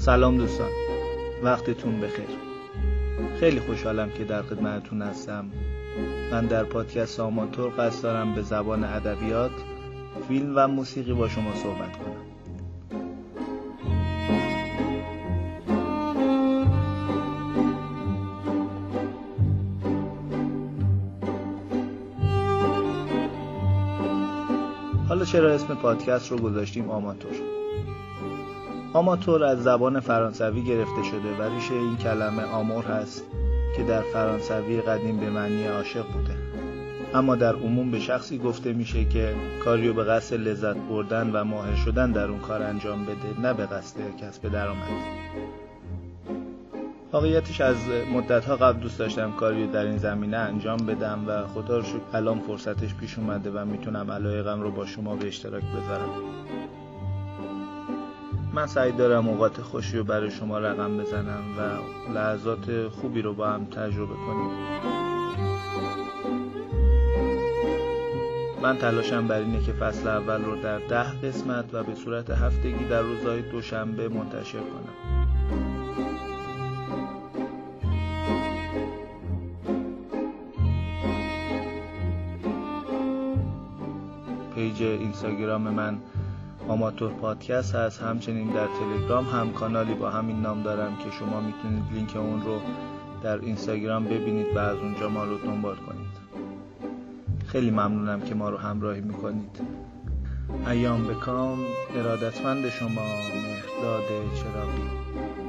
سلام دوستان وقتتون بخیر. خیلی خوشحالم که در خدمتتون هستم. من در پادکست آماتور قصد دارم به زبان ادبیات فیلم و موسیقی با شما صحبت کنم. حالا چرا اسم پادکست رو گذاشتیم آماتور؟ آماتور از زبان فرانسوی گرفته شده و ریشه این کلمه آمور هست که در فرانسوی قدیم به معنی عاشق بوده. اما در عموم به شخصی گفته میشه که کاریو به قصد لذت بردن و ماهر شدن در اون کار انجام بده نه به قصد کسب درآمد. واقعیتش از مدت قبل دوست داشتم کاریو در این زمینه انجام بدم و خدا رو الان فرصتش پیش اومده و می‌تونم علایقم رو با شما به اشتراک بذارم. من سعی دارم اوقات خوشی رو برای شما رقم بزنم و لحظات خوبی رو با هم تجربه کنیم. من تلاشم بر اینه که فصل اول رو در ده قسمت و به صورت هفتگی در روزهای دوشنبه منتشر کنم. پیج اینستاگرام من آماتور پادکست هست همچنین در تلگرام هم کانالی با همین نام دارم که شما می‌تونید لینک اون رو در اینستاگرام ببینید و از اونجا ما رو دنبال کنید. خیلی ممنونم که ما رو همراهی می‌کنید. ایام به کام ارادتمند شما مهداد چراغی.